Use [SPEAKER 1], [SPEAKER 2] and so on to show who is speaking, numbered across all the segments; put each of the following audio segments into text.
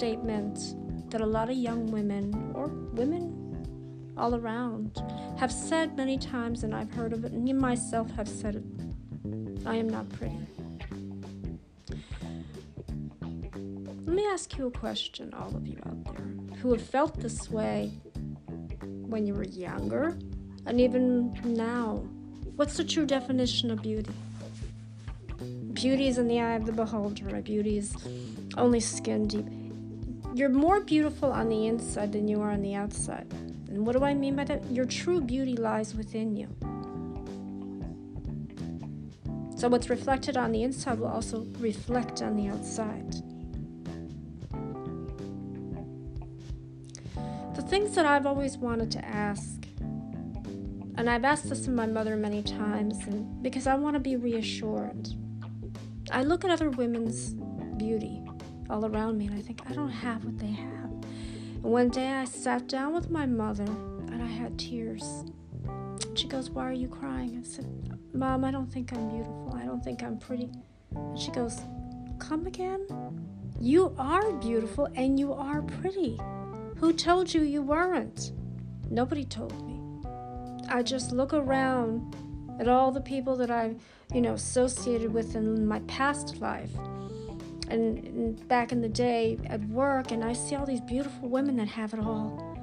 [SPEAKER 1] statement that a lot of young women or women all around have said many times, and I've heard of it, and you myself have said it I am not pretty. Let me ask you a question, all of you out there who have felt this way when you were younger and even now. What's the true definition of beauty? Beauty is in the eye of the beholder. Beauty is only skin deep. You're more beautiful on the inside than you are on the outside. And what do I mean by that? Your true beauty lies within you. So, what's reflected on the inside will also reflect on the outside. The things that I've always wanted to ask, and I've asked this of my mother many times, and because I want to be reassured. I look at other women's beauty all around me and I think, I don't have what they have. And one day I sat down with my mother and I had tears. She goes, Why are you crying? I said, Mom, I don't think I'm beautiful. I don't think I'm pretty. And she goes, Come again? You are beautiful and you are pretty. Who told you you weren't? Nobody told me. I just look around at all the people that I've, you know, associated with in my past life and, back in the day at work, and I see all these beautiful women that have it all.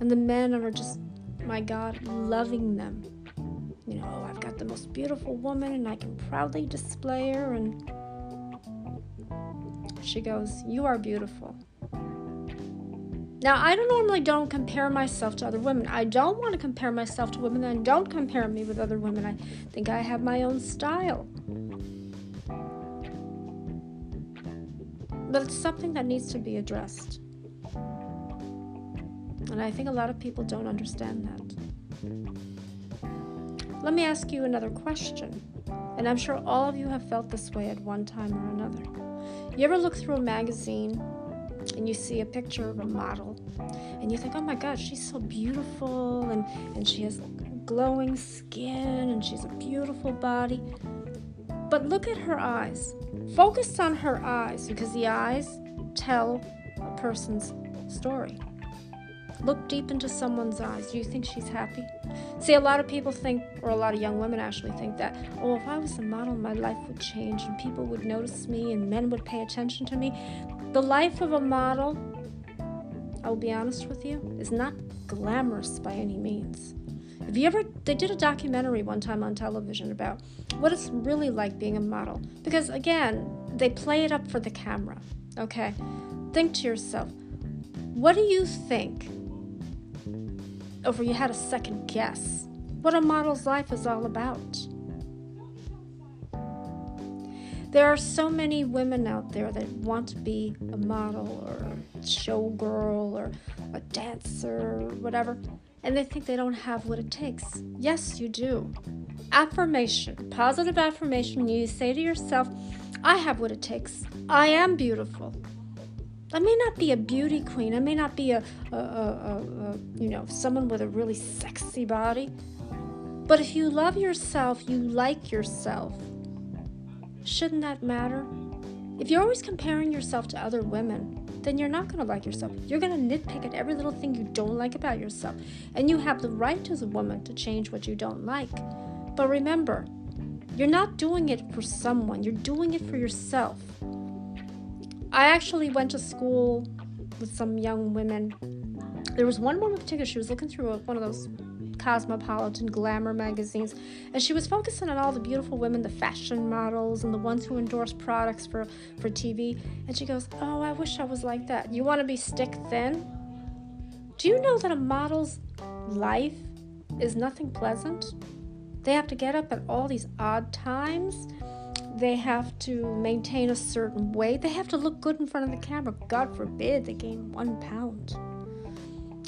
[SPEAKER 1] And the men are just, my God, loving them. You know, oh, I've got the most beautiful woman, and I can proudly display her. And she goes, You are beautiful. Now, I don't normally don't compare myself to other women. I don't want to compare myself to women, and don't compare me with other women. I think I have my own style. But it's something that needs to be addressed. And I think a lot of people don't understand that. Let me ask you another question. And I'm sure all of you have felt this way at one time or another. You ever look through a magazine and you see a picture of a model and you think, oh my God, she's so beautiful and, and she has glowing skin and she's a beautiful body. But look at her eyes. Focus on her eyes because the eyes tell a person's story. Look deep into someone's eyes. Do you think she's happy? See, a lot of people think, or a lot of young women actually think that, oh, if I was a model, my life would change and people would notice me and men would pay attention to me. The life of a model, I will be honest with you, is not glamorous by any means. Have you ever, they did a documentary one time on television about what it's really like being a model. Because again, they play it up for the camera. Okay? Think to yourself, what do you think? Over you had a second guess, what a model's life is all about. There are so many women out there that want to be a model or a showgirl or a dancer or whatever and they think they don't have what it takes. Yes, you do. Affirmation, positive affirmation, you say to yourself, I have what it takes. I am beautiful. I may not be a beauty queen. I may not be a, a, a, a, you know, someone with a really sexy body. But if you love yourself, you like yourself. Shouldn't that matter? If you're always comparing yourself to other women, then you're not to like yourself. You're to nitpick at every little thing you don't like about yourself. And you have the right as a woman to change what you don't like. But remember, you're not doing it for someone, you're doing it for yourself. I actually went to school with some young women. There was one woman in particular, she was looking through one of those cosmopolitan glamour magazines, and she was focusing on all the beautiful women, the fashion models, and the ones who endorse products for, for TV. And she goes, Oh, I wish I was like that. You want to be stick thin? Do you know that a model's life is nothing pleasant? They have to get up at all these odd times. They have to maintain a certain weight. They have to look good in front of the camera. God forbid they gain one pound.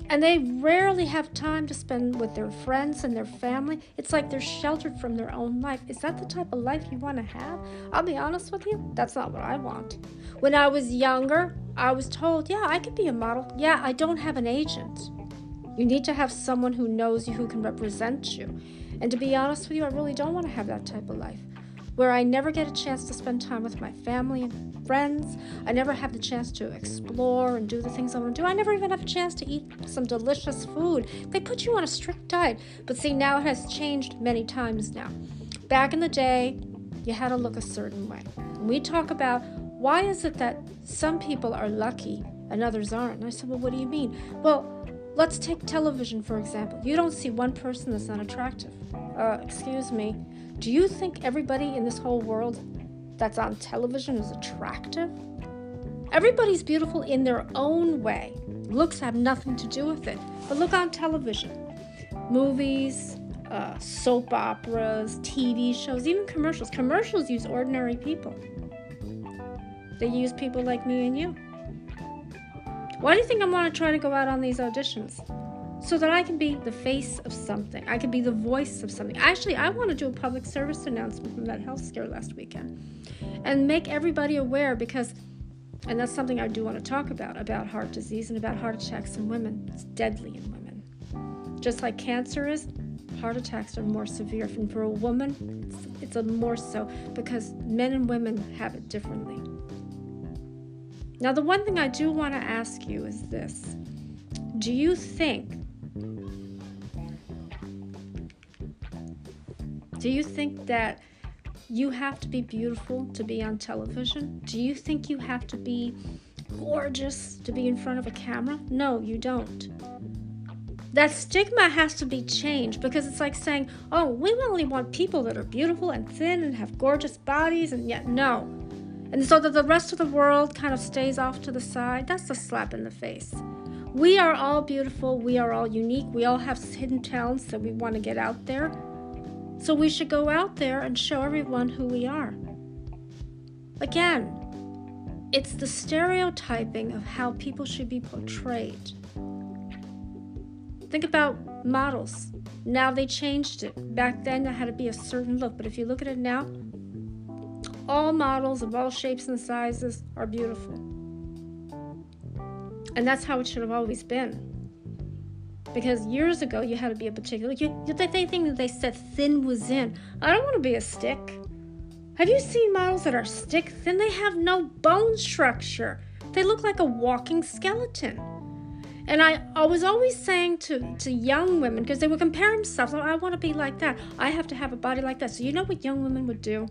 [SPEAKER 1] And they rarely have time to spend with their friends and their family. It's like they're sheltered from their own life. Is that the type of life you want to have? I'll be honest with you, that's not what I want. When I was younger, I was told, yeah, I could be a model. Yeah, I don't have an agent. You need to have someone who knows you, who can represent you. And to be honest with you, I really don't want to have that type of life. Where I never get a chance to spend time with my family and friends. I never have the chance to explore and do the things I want to do. I never even have a chance to eat some delicious food. They put you on a strict diet. But see, now it has changed many times now. Back in the day, you had to look a certain way. We talk about why is it that some people are lucky and others aren't? And I said, well, what do you mean? Well, let's take television, for example. You don't see one person that's not attractive. Uh, excuse me. Do you think everybody in this whole world that's on television is attractive? Everybody's beautiful in their own way. Looks have nothing to do with it. But look on television movies, uh, soap operas, TV shows, even commercials. Commercials use ordinary people, they use people like me and you. Why do you think I want to try to go out on these auditions? So that I can be the face of something. I can be the voice of something. Actually, I want to do a public service announcement from that health scare last weekend and make everybody aware because, and that's something I do want to talk about about heart disease and about heart attacks in women. It's deadly in women. Just like cancer is, heart attacks are more severe. And for a woman, it's, it's a more so because men and women have it differently. Now, the one thing I do want to ask you is this Do you think, do you think that you have to be beautiful to be on television? Do you think you have to be gorgeous to be in front of a camera? No, you don't. That stigma has to be changed because it's like saying, oh, we only want people that are beautiful and thin and have gorgeous bodies, and yet, no. And so that the rest of the world kind of stays off to the side, that's a slap in the face. We are all beautiful, we are all unique, we all have hidden talents that we want to get out there. So we should go out there and show everyone who we are. Again, it's the stereotyping of how people should be portrayed. Think about models. Now they changed it. Back then, there had to be a certain look, but if you look at it now, all models of all shapes and sizes are beautiful. And that's how it should have always been. Because years ago, you had to be a particular. You, you, they think that they said thin was in. I don't want to be a stick. Have you seen models that are stick thin? They have no bone structure. They look like a walking skeleton. And I, I was always saying to, to young women, because they would compare themselves, oh, I want to be like that. I have to have a body like that. So, you know what young women would do?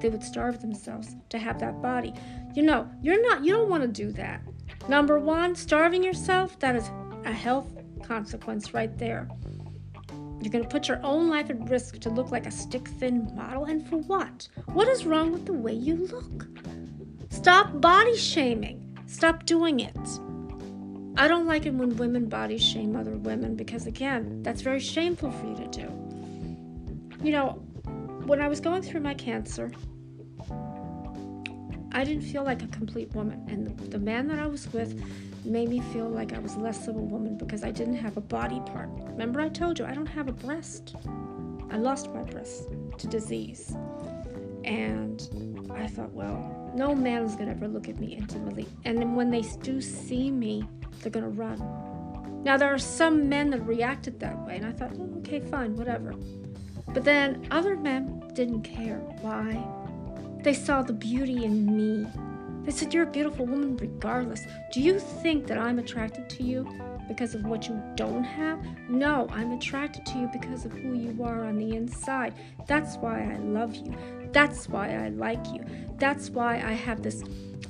[SPEAKER 1] they would starve themselves to have that body. You know, you're not, you don't want to do that. Number one, starving yourself, that is a health consequence right there. You're going to put your own life at risk to look like a stick thin model, and for what? What is wrong with the way you look? Stop body shaming. Stop doing it. I don't like it when women body shame other women because, again, that's very shameful for you to do. You know, when I was going through my cancer, I didn't feel like a complete woman. And the, the, man that I was with made me feel like I was less of a woman because I didn't have a body part. Remember, I told you I don't have a breast. I lost my breast to disease. And I thought, well, no man is going to ever look at me intimately. And then when they do see me, they're going to run. Now, there are some men that reacted that way. And I thought, oh, okay, fine, whatever. But then other men didn't care. Why? They saw the beauty in me. They said, You're a beautiful woman regardless. Do you think that I'm attracted to you because of what you don't have? No, I'm attracted to you because of who you are on the inside. That's why I love you. That's why I like you. That's why I have this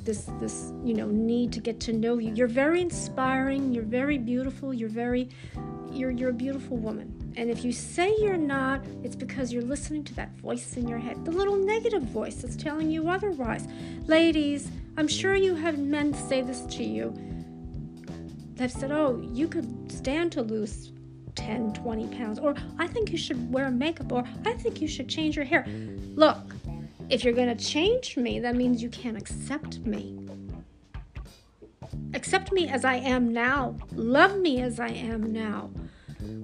[SPEAKER 1] this this you know need to get to know you. You're very inspiring, you're very beautiful, you're very you're you're a beautiful woman. And if you say you're not, it's because you're listening to that voice in your head, the little negative voice that's telling you otherwise. Ladies, I'm sure you have men say this to you. They've said, oh, you could stand to lose 10, 20 pounds, or I think you should wear makeup, or I think you should change your hair. Look, if you're going to change me, that means you can't accept me. Accept me as I am now. Love me as I am now.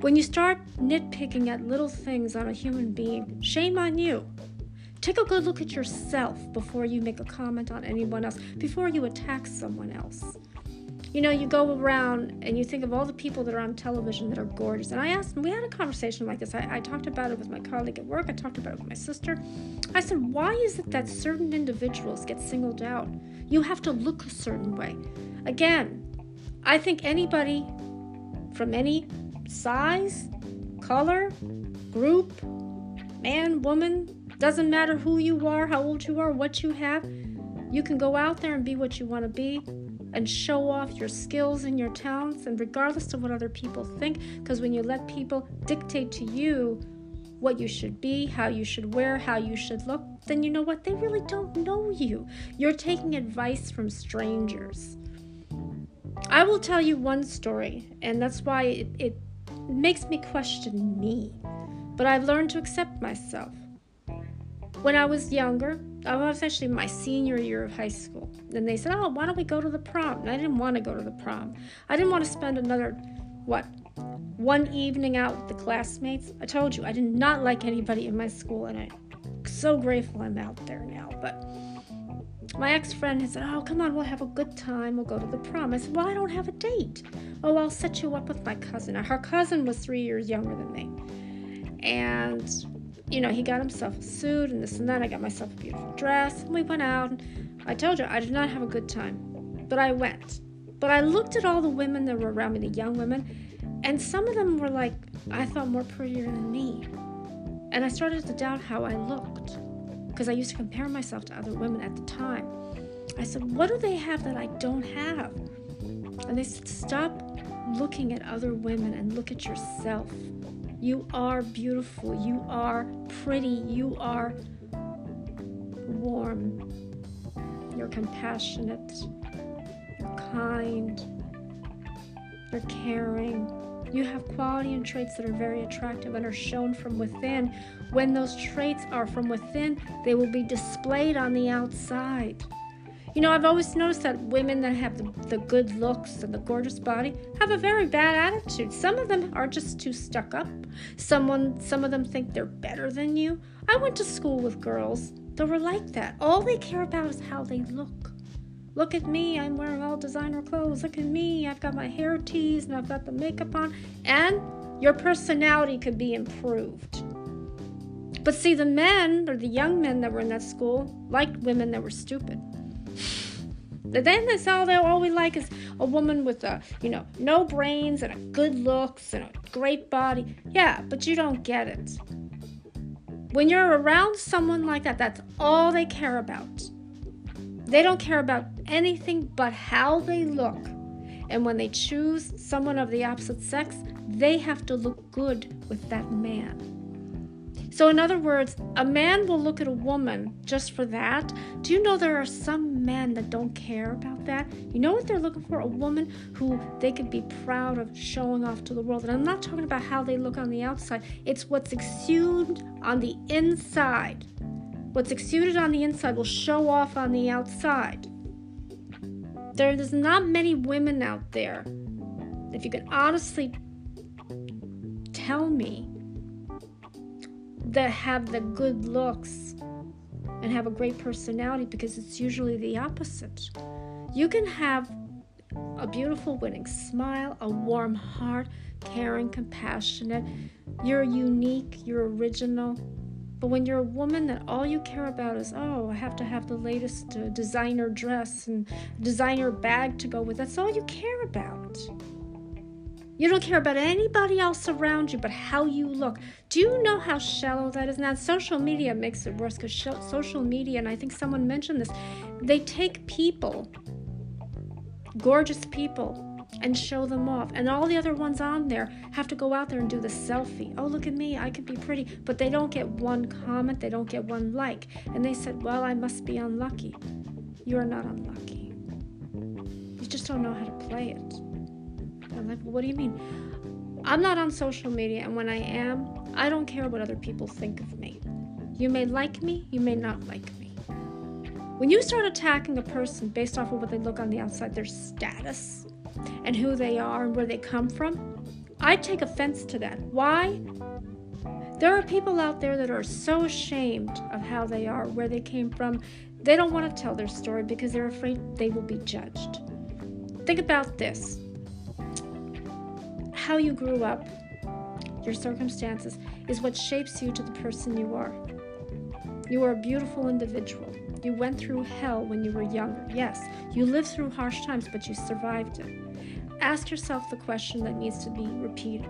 [SPEAKER 1] When you start nitpicking at little things on a human being, shame on you. Take a good look at yourself before you make a comment on anyone else, before you attack someone else. You know, you go around and you think of all the people that are on television that are gorgeous. And I asked, and we had a conversation like this. I, I talked about it with my colleague at work, I talked about it with my sister. I said, why is it that certain individuals get singled out? You have to look a certain way. Again, I think anybody from any size, color, group, man, woman, doesn't matter who you are, how old you are, what you have, you can go out there and be what you want to be and show off your skills and your talents, and regardless of what other people think, because when you let people dictate to you what you should be, how you should wear, how you should look, then you know what? They really don't know you. You're taking advice from strangers. I will tell you one story, and that's why it, it makes me question me. But I've learned to accept myself. When I was younger, I was actually my senior year of high school. And they said, Oh, why don't we go to the prom? And I didn't want to go to the prom. I didn't want to spend another, what, one evening out with the classmates. I told you, I did not like anybody in my school, and I'm so grateful I'm out there now. But my ex friend said, Oh, come on, we'll have a good time. We'll go to the prom. I said, Well, I don't have a date. Oh, I'll set you up with my cousin. Her cousin was three years younger than me. And you know, he got himself a suit and this and that. I got myself a beautiful dress. And we went out. I told you, I did not have a good time. But I went. But I looked at all the women that were around me, the young women, and some of them were like, I thought more prettier than me. And I started to doubt how I looked. Because I used to compare myself to other women at the time. I said, What do they have that I don't have? And they said, Stop looking at other women and look at yourself. You are beautiful. You are pretty. You are warm. You're compassionate. You're kind. You're caring. You have quality and traits that are very attractive and are shown from within. When those traits are from within, they will be displayed on the outside. You know, I've always noticed that women that have the, the, good looks and the gorgeous body have a very bad attitude. Some of them are just too stuck up. Someone, some of them think they're better than you. I went to school with girls that were like that. All they care about is how they look. Look at me, I'm wearing all designer clothes. Look at me, I've got my hair teased and I've got the makeup on. And your personality could be improved. But see, the men or the young men that were in that school liked women that were stupid. Then that's all they all we like is a woman with a you know no brains and a good looks and a great body. Yeah, but you don't get it. When you're around someone like that, that's all they care about. They don't care about anything but how they look. And when they choose someone of the opposite sex, they have to look good with that man. So, in other words, a man will look at a woman just for that. Do you know there are some men that don't care about that? You know what they're looking for? A woman who they could be proud of showing off to the world. And I'm not talking about how they look on the outside, it's what's exuded on the inside. What's exuded on the inside will show off on the outside. There's not many women out there, if you can honestly tell me that have the good looks and have a great personality because it's usually the opposite. You can have a beautiful winning smile, a warm heart, caring, compassionate. You're unique, you're original. But when you're a woman that all you care about is, oh, I have to have the latest uh, designer dress and designer bag to go with, that's all you care about. You don't care about anybody else around you but how you look. Do you know how shallow that is? Now, social media makes it worse because sh- social media, and I think someone mentioned this, they take people, gorgeous people, and show them off. And all the other ones on there have to go out there and do the selfie. Oh, look at me, I could be pretty. But they don't get one comment, they don't get one like. And they said, Well, I must be unlucky. You're not unlucky. You just don't know how to play it. I'm like, well, what do you mean? I'm not on social media, and when I am, I don't care what other people think of me. You may like me, you may not like me. When you start attacking a person based off of what they look on the outside, their status, and who they are and where they come from, I take offense to that. Why? There are people out there that are so ashamed of how they are, where they came from. They don't want to tell their story because they're afraid they will be judged. Think about this how you grew up, your circumstances, is what shapes you to the person you are. You are a beautiful individual. You went through hell when you were younger. Yes, you lived through harsh times, but you survived it. Ask yourself the question that needs to be repeated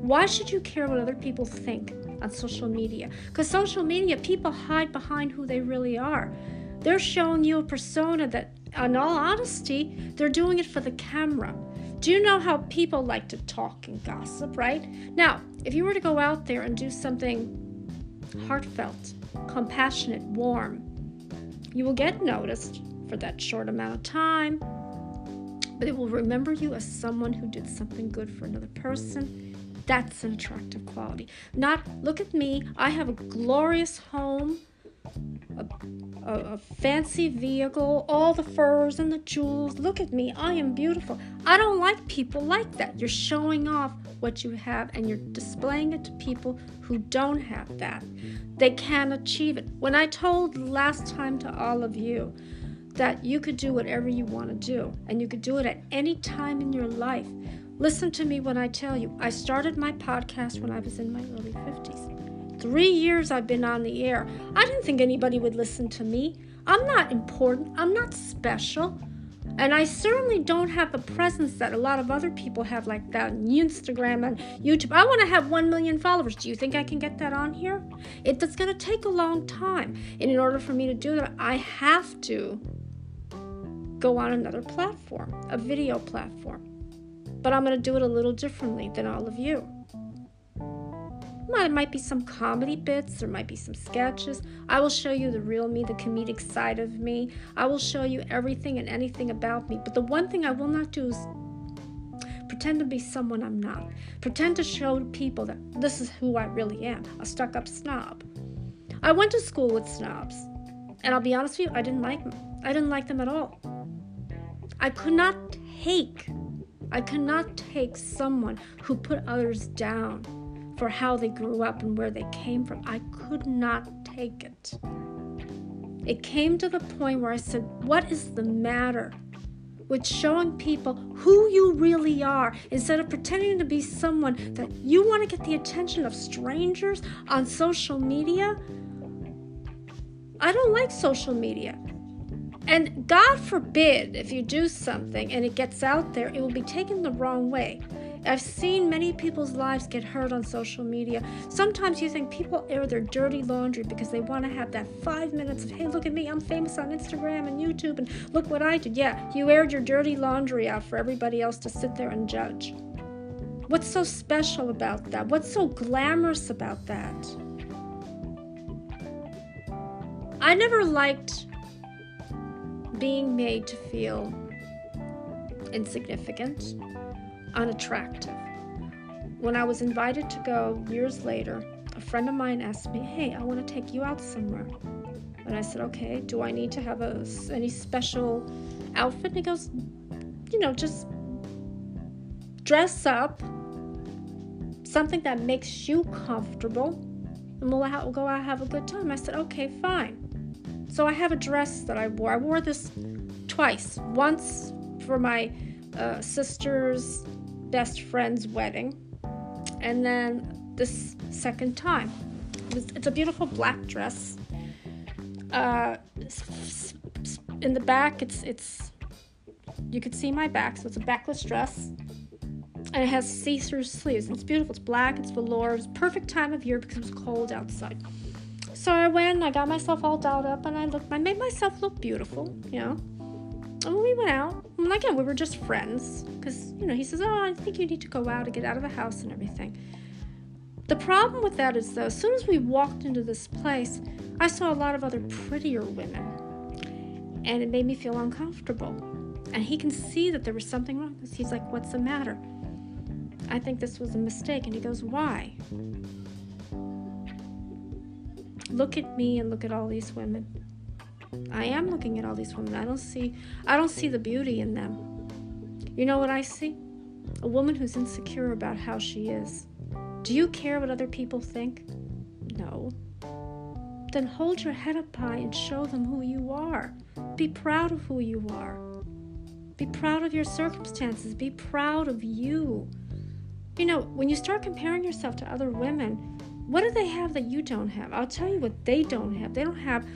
[SPEAKER 1] Why should you care what other people think on social media? Because social media, people hide behind who they really are. They're showing you a persona that, in all honesty, they're doing it for the camera. Do you know how people like to talk and gossip, right? Now, if you were to go out there and do something heartfelt, compassionate, warm, you will get noticed for that short amount of time, but it will remember you as someone who did something good for another person. That's an attractive quality. Not, look at me, I have a glorious home a, a, a, fancy vehicle, all the furs and the jewels. Look at me, I am beautiful. I don't like people like that. You're showing off what you have and you're displaying it to people who don't have that. They can't achieve it. When I told last time to all of you that you could do whatever you want to do and you could do it at any time in your life, listen to me when I tell you. I started my podcast when I was in my early 50s three years I've been on the air, I didn't think anybody would listen to me. I'm not important, I'm not special. And I certainly don't have the presence that a lot of other people have, like that on Instagram and YouTube. I want to have 1 million followers. Do you think I can get that on here? It's going to take a long time. And in order for me to do that, I have to go on another platform, a video platform. But I'm going to do it a little differently than all of you. There might be some comedy bits, there might be some sketches. I will show you the real me, the comedic side of me. I will show you everything and anything about me. But the one thing I will not do is pretend to be someone I'm not. Pretend to show people that this is who I really am a stuck up snob. I went to school with snobs, and I'll be honest with you, I didn't like them. I didn't like them at all. I could not take, I could not take someone who put others down for how they grew up and where they came from. I could not take it. It came to the point where I said, What is the matter with showing people who you really are instead of pretending to be someone that you want to get the attention of strangers on social media? I don't like social media. And God forbid if you do something and it gets out there, it will be taken the wrong way. I've seen many people's lives get hurt on social media. Sometimes you think people air their dirty laundry because they want to have that five minutes of, hey, look at me, I'm famous on Instagram and YouTube, and look what I did. Yeah, you aired your dirty laundry out for everybody else to sit there and judge. What's so special about that? What's so glamorous about that? I never liked being made to feel insignificant unattractive. When I was invited to go years later, a friend of mine asked me, Hey, I want to take you out somewhere. And I said, Okay, do I need to have a, any special outfit? And he goes, You know, just dress up, something that makes you comfortable, and we'll, ha- we'll go out and have a good time. I said, Okay, fine. So I have a dress that I wore. I wore this twice. Once for my uh, sister's best friend's wedding. And then this second time, it's a beautiful black dress. Uh, in the back, it's it's you could see my back, so it's a backless dress, and it has see-through sleeves. It's beautiful. It's black. It's velour. It's perfect time of year because it was cold outside. So I went. I got myself all dolled up, and I looked. I made myself look beautiful. You know. And we went out, and again, we were just friends because, you know, he says, Oh, I think you need to go out and get out of the house and everything. The problem with that is, though, as soon as we walked into this place, I saw a lot of other prettier women, and it made me feel uncomfortable. And he can see that there was something wrong he's like, What's the matter? I think this was a mistake. And he goes, Why? Look at me and look at all these women. I am looking at all these women. I don't see I don't see the beauty in them. You know what I see? A woman who's insecure about how she is. Do you care what other people think? No. Then hold your head up high and show them who you are. Be proud of who you are. Be proud of your circumstances. Be proud of you. You know, when you start comparing yourself to other women, what do they have that you don't have? I'll tell you what they don't have. They don't have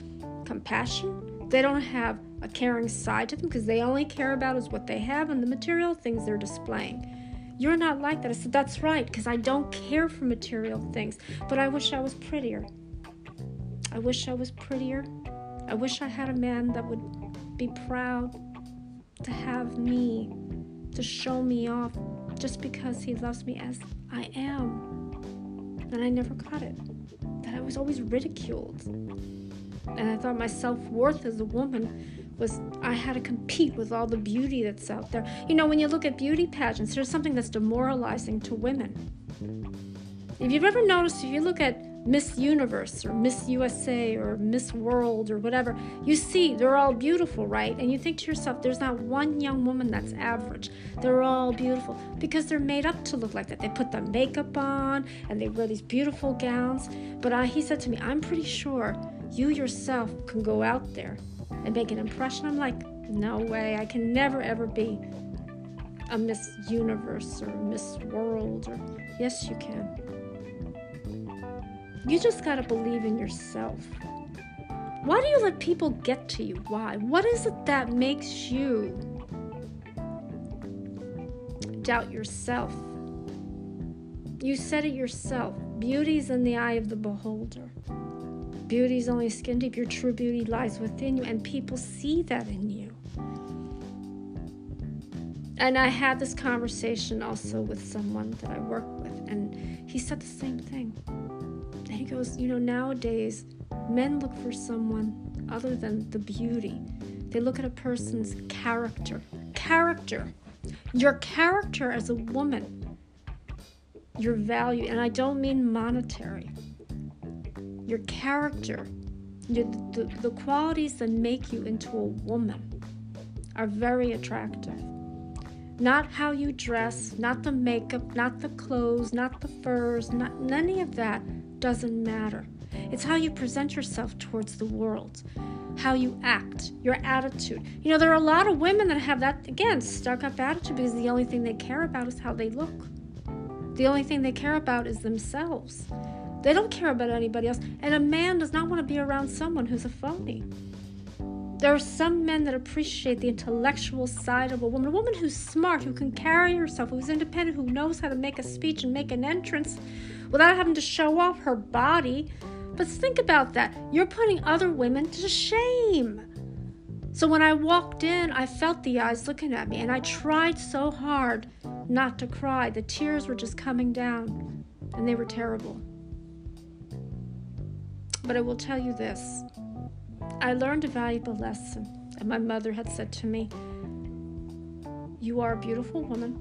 [SPEAKER 1] compassion. They don't have a caring side to them because they only care about is what they have and the material things they're displaying. You're not like that. I said, That's right, because I don't care for material things, but I wish I was prettier. I wish I was prettier. I wish I had a man that would be proud to have me, to show me off just because he loves me as I am. And I never got it. That I was always ridiculed. And I thought my self worth as a woman was I had to compete with all the beauty that's out there. You know, when you look at beauty pageants, there's something that's demoralizing to women. If you've ever noticed, if you look at Miss Universe or Miss USA or Miss World or whatever, you see they're all beautiful, right? And you think to yourself, there's not one young woman that's average. They're all beautiful because they're made up to look like that. They put the makeup on and they wear these beautiful gowns. But I, he said to me, I'm pretty sure you yourself can go out there and make an impression. I'm like, no way. I can never ever be a Miss Universe or Miss World or yes, you can. You just got to believe in yourself. Why do you let people get to you? Why? What is it that makes you doubt yourself? You said it yourself. Beauty's in the eye of the beholder. Beauty's only skin deep. Your true beauty lies within you, and people see that in you. And I had this conversation also with someone that I work with, and he said the same thing goes, You know, nowadays, men look for someone other than the beauty. They look at a person's character. Character. Your character as a woman. Your value. And I don't mean monetary. Your character. Your, the, the qualities that make you into a woman are very attractive. Not how you dress, not the makeup, not the clothes, not the furs, not any of that doesn't matter. It's how you present yourself towards the world, how you act, your attitude. You know, there are a lot of women that have that, again, stuck up attitude because the only thing they care about is how they look. The only thing they care about is themselves. They don't care about anybody else. And a man does not want to be around someone who's a phony. There are some men that appreciate the intellectual side of a woman, a woman who's smart, who can carry herself, who's independent, who knows how to make a speech and make an entrance without having to show off her body. But think about that. You're putting other women to shame. So when I walked in, I felt the eyes looking at me, and I tried so hard not to cry. The tears were just coming down, and they were terrible. But I will tell you this I learned a valuable lesson, and my mother had said to me, You are a beautiful woman,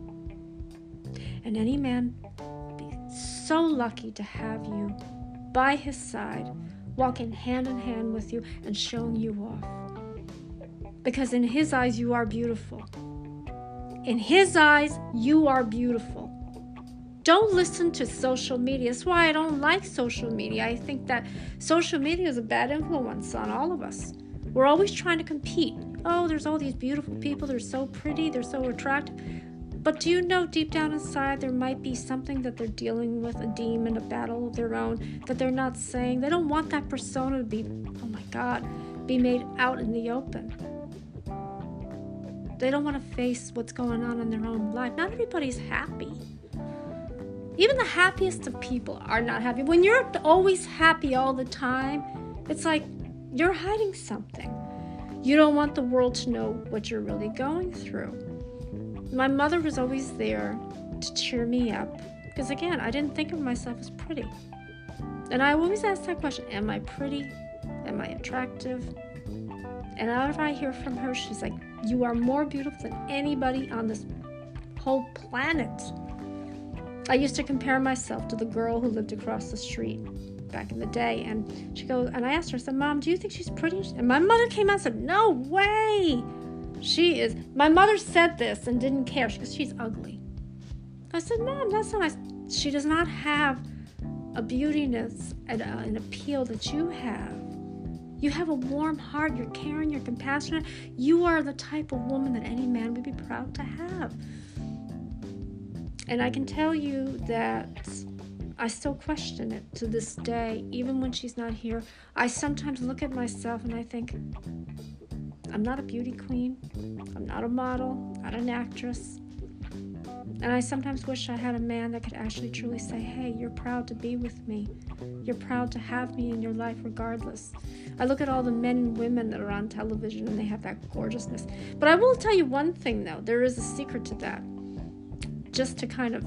[SPEAKER 1] and any man so lucky to have you by his side, walking hand in hand with you and showing you off. Because in his eyes, you are beautiful. In his eyes, you are beautiful. Don't listen to social media. That's why I don't like social media. I think that social media is a bad influence on all of us. We're always trying to compete. Oh, there's all these beautiful people. They're so pretty. They're so attractive. But do you know deep down inside there might be something that they're dealing with, a demon, a battle of their own, that they're not saying? They don't want that persona to be, oh my God, be made out in the open. They don't want to face what's going on in their own life. Not everybody's happy. Even the happiest of people are not happy. When you're always happy all the time, it's like you're hiding something. You don't want the world to know what you're really going through. My mother was always there to cheer me up because, again, I didn't think of myself as pretty. And I always ask that question Am I pretty? Am I attractive? And after I hear from her, she's like, You are more beautiful than anybody on this whole planet. I used to compare myself to the girl who lived across the street back in the day. And she goes, and I asked her, I said, Mom, do you think she's pretty? And my mother came out and said, No way. She is. My mother said this and didn't care. Goes, She's ugly. I said, Mom, that's not nice. She does not have a beautiness and uh, an appeal that you have. You have a warm heart, you're caring, you're compassionate. You are the type of woman that any man would be proud to have. And I can tell you that I still question it to this day, even when she's not here. I sometimes look at myself and I think, I'm not a beauty queen, I'm not a model, not an actress. And I sometimes wish I had a man that could actually truly say, Hey, you're proud to be with me. You're proud to have me in your life regardless. I look at all the men and women that are on television and they have that gorgeousness. But I will tell you one thing though there is a secret to that. Just to kind of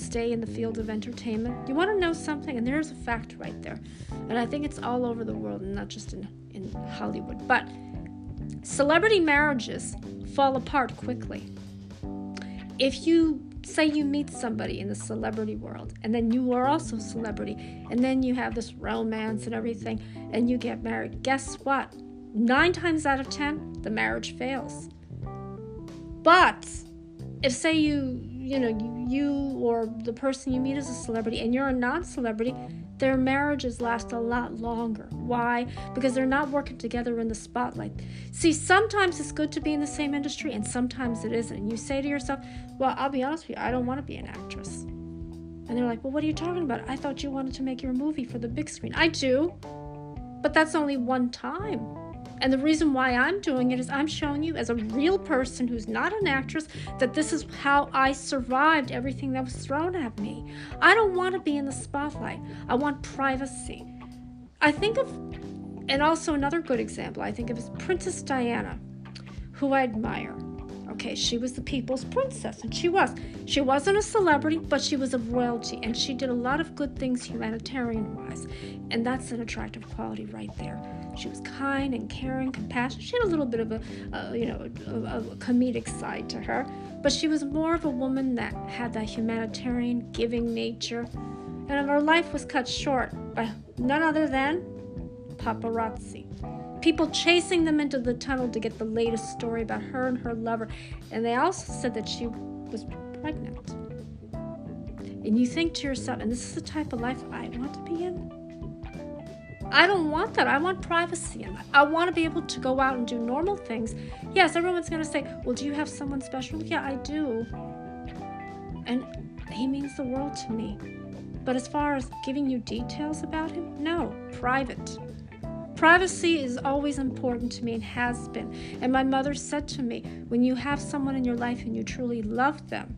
[SPEAKER 1] stay in the field of entertainment. You want to know something? And there's a fact right there. And I think it's all over the world and not just in, in Hollywood. But celebrity marriages fall apart quickly. If you say you meet somebody in the celebrity world and then you are also a celebrity and then you have this romance and everything and you get married, guess what? Nine times out of ten, the marriage fails. But if, say, you you know you, you or the person you meet is a celebrity and you're a non-celebrity their marriages last a lot longer. Why? Because they're not working together in the spotlight. See sometimes it's good to be in the same industry and sometimes it isn't. And you say to yourself well i'll be honest with you i don't want to be an actress. And they're like well what are you talking about? I thought you wanted to make your movie for the big screen. I do but that's only one time and the reason why I'm doing it is I'm showing you, as a real person who's not an actress, that this is how I survived everything that was thrown at me. I don't want to be in the spotlight, I want privacy. I think of, and also another good example, I think of is Princess Diana, who I admire. Okay, she was the people's princess, and she was. She wasn't a celebrity, but she was of royalty, and she did a lot of good things humanitarian wise. And that's an attractive quality right there. She was kind and caring, compassionate. She had a little bit of a, you know, a, a comedic side to her, but she was more of a woman that had that humanitarian, giving nature. And her life was cut short by none other than paparazzi. People chasing them into the tunnel to get the latest story about her and her lover. And they also said that she was pregnant. And you think to yourself, and this is the type of life I want to be in? I don't want that. I want privacy. I want to be able to go out and do normal things. Yes, everyone's going to say, Well, do you have someone special? Yeah, I do. And he means the world to me. But as far as giving you details about him, no, private. Privacy is always important to me and has been. And my mother said to me, When you have someone in your life and you truly love them,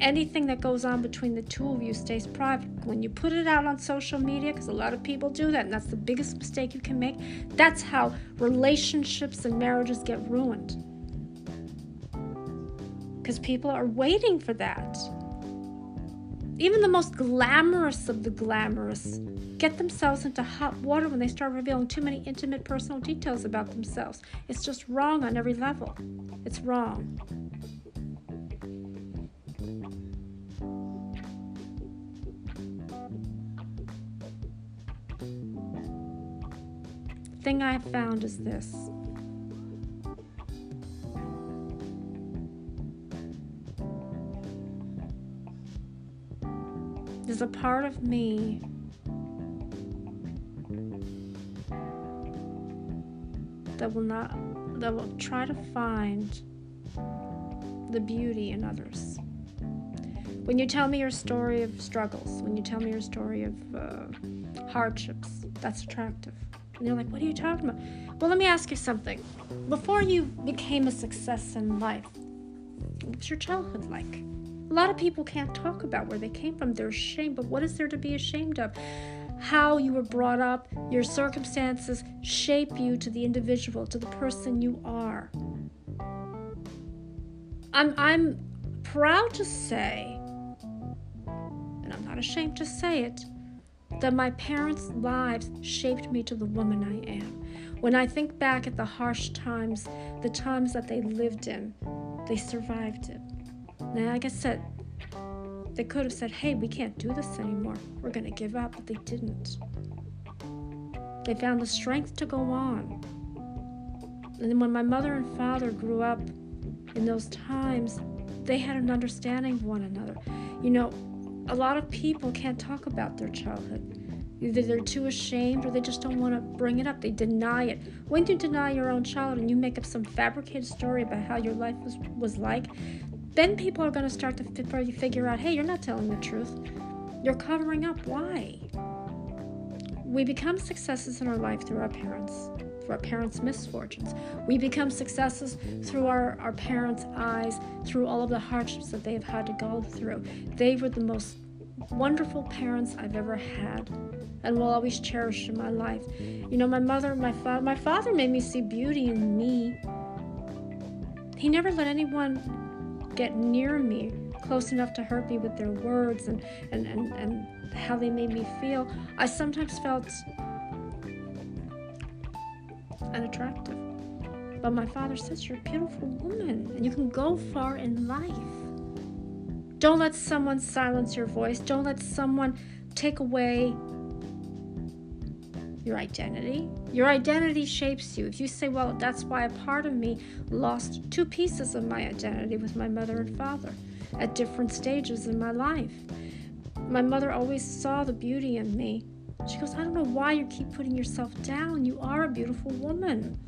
[SPEAKER 1] anything that goes on between the two of you stays private. When you put it out on social media, because a lot of people do that, and that's the biggest mistake you can make, that's how relationships and marriages get ruined. Because people are waiting for that. Even the most glamorous of the glamorous get themselves into hot water when they start revealing too many intimate personal details about themselves. It's just wrong on every level. It's wrong. thing I've found is this. There's a part of me that will not that will try to find the beauty in others. When you tell me your story of struggles, when you tell me your story of uh, hardships, that's attractive. And they're like, What are you talking about? Well, let me ask you something. Before you became a success in life, what was your childhood like? A lot of people can't talk about where they came from. They're ashamed, but what is there to be ashamed of? How you were brought up, your circumstances shape you to the individual, to the person you are. I'm, I'm proud to say, and I'm not ashamed to say it, that my parents' lives shaped me to the woman I am. When I think back at the harsh times, the times that they lived in, they survived it. Now, like I said, they could have said, hey, we can't do this anymore. We're going to give up, but they didn't. They found the strength to go on. And then when my mother and father grew up in those times, they had an understanding of one another. You know, a lot of people can't talk about their childhood. Either they're too ashamed or they just don't want to bring it up. They deny it. When you deny your own child and you make up some fabricated story about how your life was, was like, then people are going to start to probably figure out hey, you're not telling the truth. You're covering up. Why? We become successes in our life through our parents, through our parents' misfortunes. We become successes through our, our parents' eyes, through all of the hardships that they've had to go through. They were the most wonderful parents I've ever had and will always cherish in my life. You know, my mother, my father, my father made me see beauty in me. He never let anyone get near me close enough to hurt me with their words and, and, and, and how they made me feel. I sometimes felt unattractive. But my father says, You're a beautiful woman and you can go far in life. Don't let someone silence your voice. Don't let someone take away your identity. Your identity shapes you. If you say, well, that's why a part of me lost two pieces of my identity with my mother and father at different stages in my life. My mother always saw the beauty in me. She goes, I don't know why you keep putting yourself down. You are a beautiful woman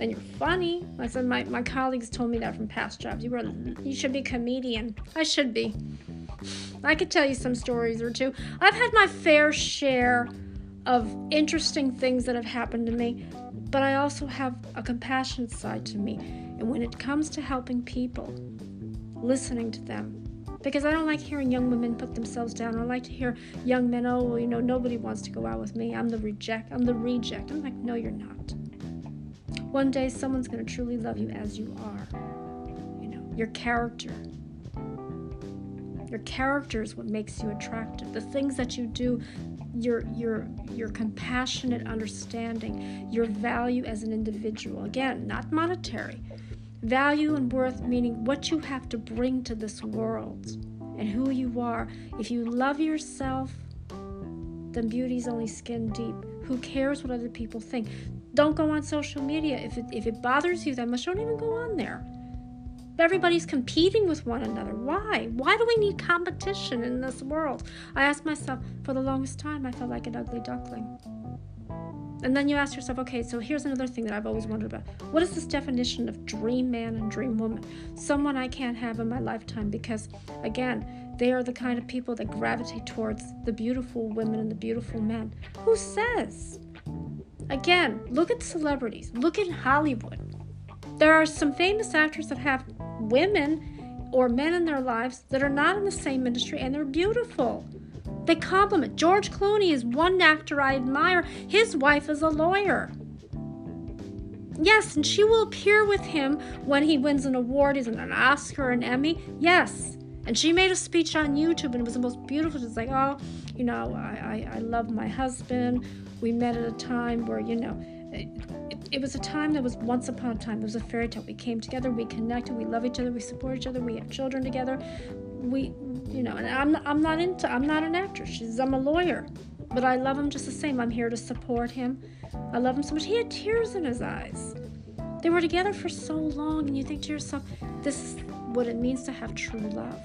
[SPEAKER 1] and you're funny. I said my, my colleagues told me that from past jobs. You were you should be a comedian. I should be. I could tell you some stories or two. I've had my fair share of interesting things that have happened to me, but I also have a compassionate side to me. And when it comes to helping people, listening to them, because I don't like hearing young women put themselves down. I like to hear young men, oh, well, you know, nobody wants to go out with me. I'm the reject. I'm the reject. I'm like, no, you're not. One day, someone's going to truly love you as you are. You know, your character. Your character is what makes you attractive. The things that you do, your your your compassionate understanding, your value as an individual. Again, not monetary. Value and worth meaning what you have to bring to this world and who you are. If you love yourself, then beauty's only skin deep. Who cares what other people think? Don't go on social media. If it, if it bothers you that much, don't even go on there. Everybody's competing with one another. Why? Why do we need competition in this world? I asked myself for the longest time, I felt like an ugly duckling. And then you ask yourself, okay, so here's another thing that I've always wondered about. What is this definition of dream man and dream woman? Someone I can't have in my lifetime because, again, they are the kind of people that gravitate towards the beautiful women and the beautiful men. Who says? Again, look at celebrities, look at Hollywood. There are some famous actors that have women or men in their lives that are not in the same industry and they're beautiful. They compliment. George Clooney is one actor I admire. His wife is a lawyer. Yes, and she will appear with him when he wins an award, he's an Oscar, an Emmy. Yes. And she made a speech on YouTube and it was the most beautiful. She's like, oh, you know, I, I, I love my husband. We met at a time where, you know, it, it, was a time that was once upon a time. It was a fairy tale. We came together, we connected, we love each other, we support each other, we have children together. We, you know, and I'm, I'm not into, I'm not an actress. She's, I'm a lawyer, but I love him just the same. I'm here to support him. I love him so much. He had tears in his eyes. They were together for so long, and you think to yourself, this is what it means to have true love.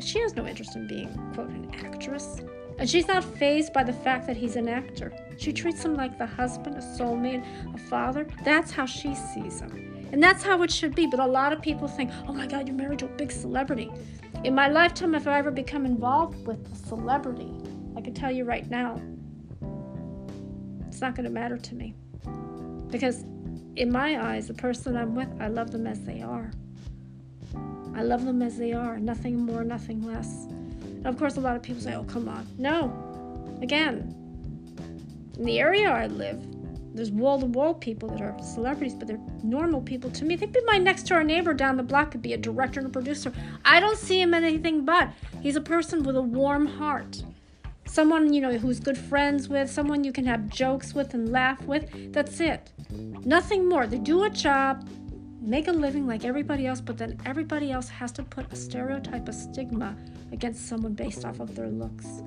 [SPEAKER 1] She has no interest in being, quote, an actress. And she's not fazed by the fact that he's an actor. She treats him like the husband, a soulmate, a father. That's how she sees him. And that's how it should be. But a lot of people think, oh my God, you're married to a big celebrity. In my lifetime, if I ever become involved with a celebrity, I can tell you right now, it's not going to matter to me. Because in my eyes, the person I'm with, I love them as they are. I love them as they are, nothing more, nothing less. Of course, a lot of people say, oh, come on. No. Again, in the area I live, there's wall to wall people that are celebrities, but they're normal people to me. They'd be my next door neighbor down the block, could be a director and a producer. I don't see him anything but. He's a person with a warm heart. Someone, you know, who's good friends with, someone you can have jokes with and laugh with. That's it. Nothing more. They do a job, make a living like everybody else, but then everybody else has to put a stereotype, a stigma against someone based off of their looks.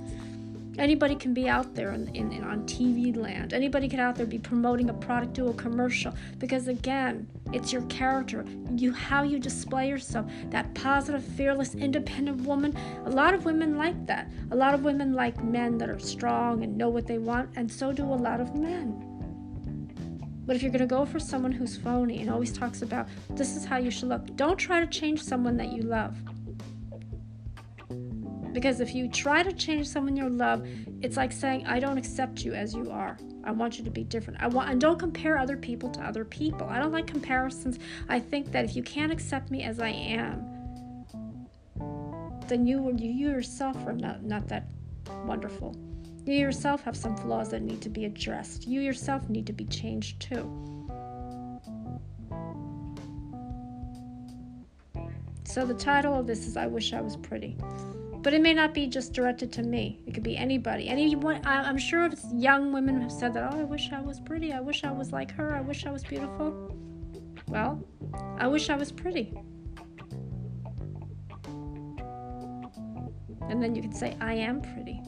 [SPEAKER 1] Anybody can be out there in, in, in, on TV land. Anybody can out there be promoting a product, do a commercial. Because again, it's your character, you how you display yourself. That positive, fearless, independent woman. A lot of women like that. A lot of women like men that are strong and know what they want, and so do a lot of men. But if you're going to go for someone who's phony and always talks about this is how you should look, don't try to change someone that you love. Because if you try to change someone you love, it's like saying, I don't accept you as you are. I want you to be different. I want and don't compare other people to other people. I don't like comparisons. I think that if you can't accept me as I am, then you you yourself are not, not that wonderful. You yourself have some flaws that need to be addressed. You yourself need to be changed too. So the title of this is I Wish I Was Pretty. But it may not be just directed to me. It could be anybody. Anyone. I'm sure if young women have said that, oh, I wish I was pretty. I wish I was like her. I wish I was beautiful. Well, I wish I was pretty. And then you can say, I am pretty.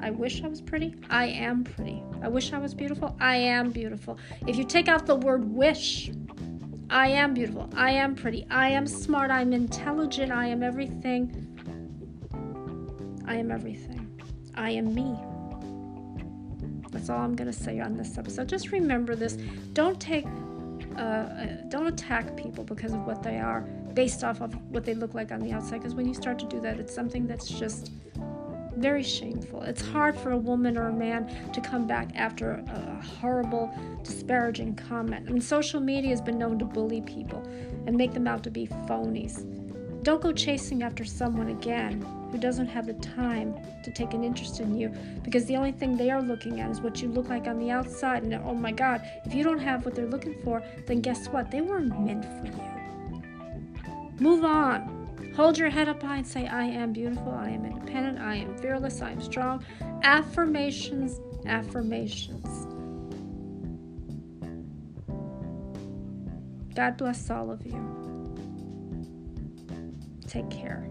[SPEAKER 1] I wish I was pretty. I am pretty. I wish I was beautiful. I am beautiful. If you take out the word wish, I am beautiful. I am pretty. I am smart. I'm intelligent. I am everything. I am everything. I am me. That's all I'm going to say on this episode. Just remember this. Don't take, uh, uh, don't attack people because of what they are based off of what they look like on the outside. Because when you start to do that, it's something that's just very shameful. It's hard for a woman or a man to come back after a horrible, disparaging comment. And social media has been known to bully people and make them out to be phonies. Don't go chasing after someone again who doesn't have the time to take an interest in you because the only thing they are looking at is what you look like on the outside. And oh my God, if you don't have what they're looking for, then guess what? They weren't meant for you. Move on. Hold your head up high and say, I am beautiful, I am independent, I am fearless, I am strong. Affirmations, affirmations. God bless all of you. Take care.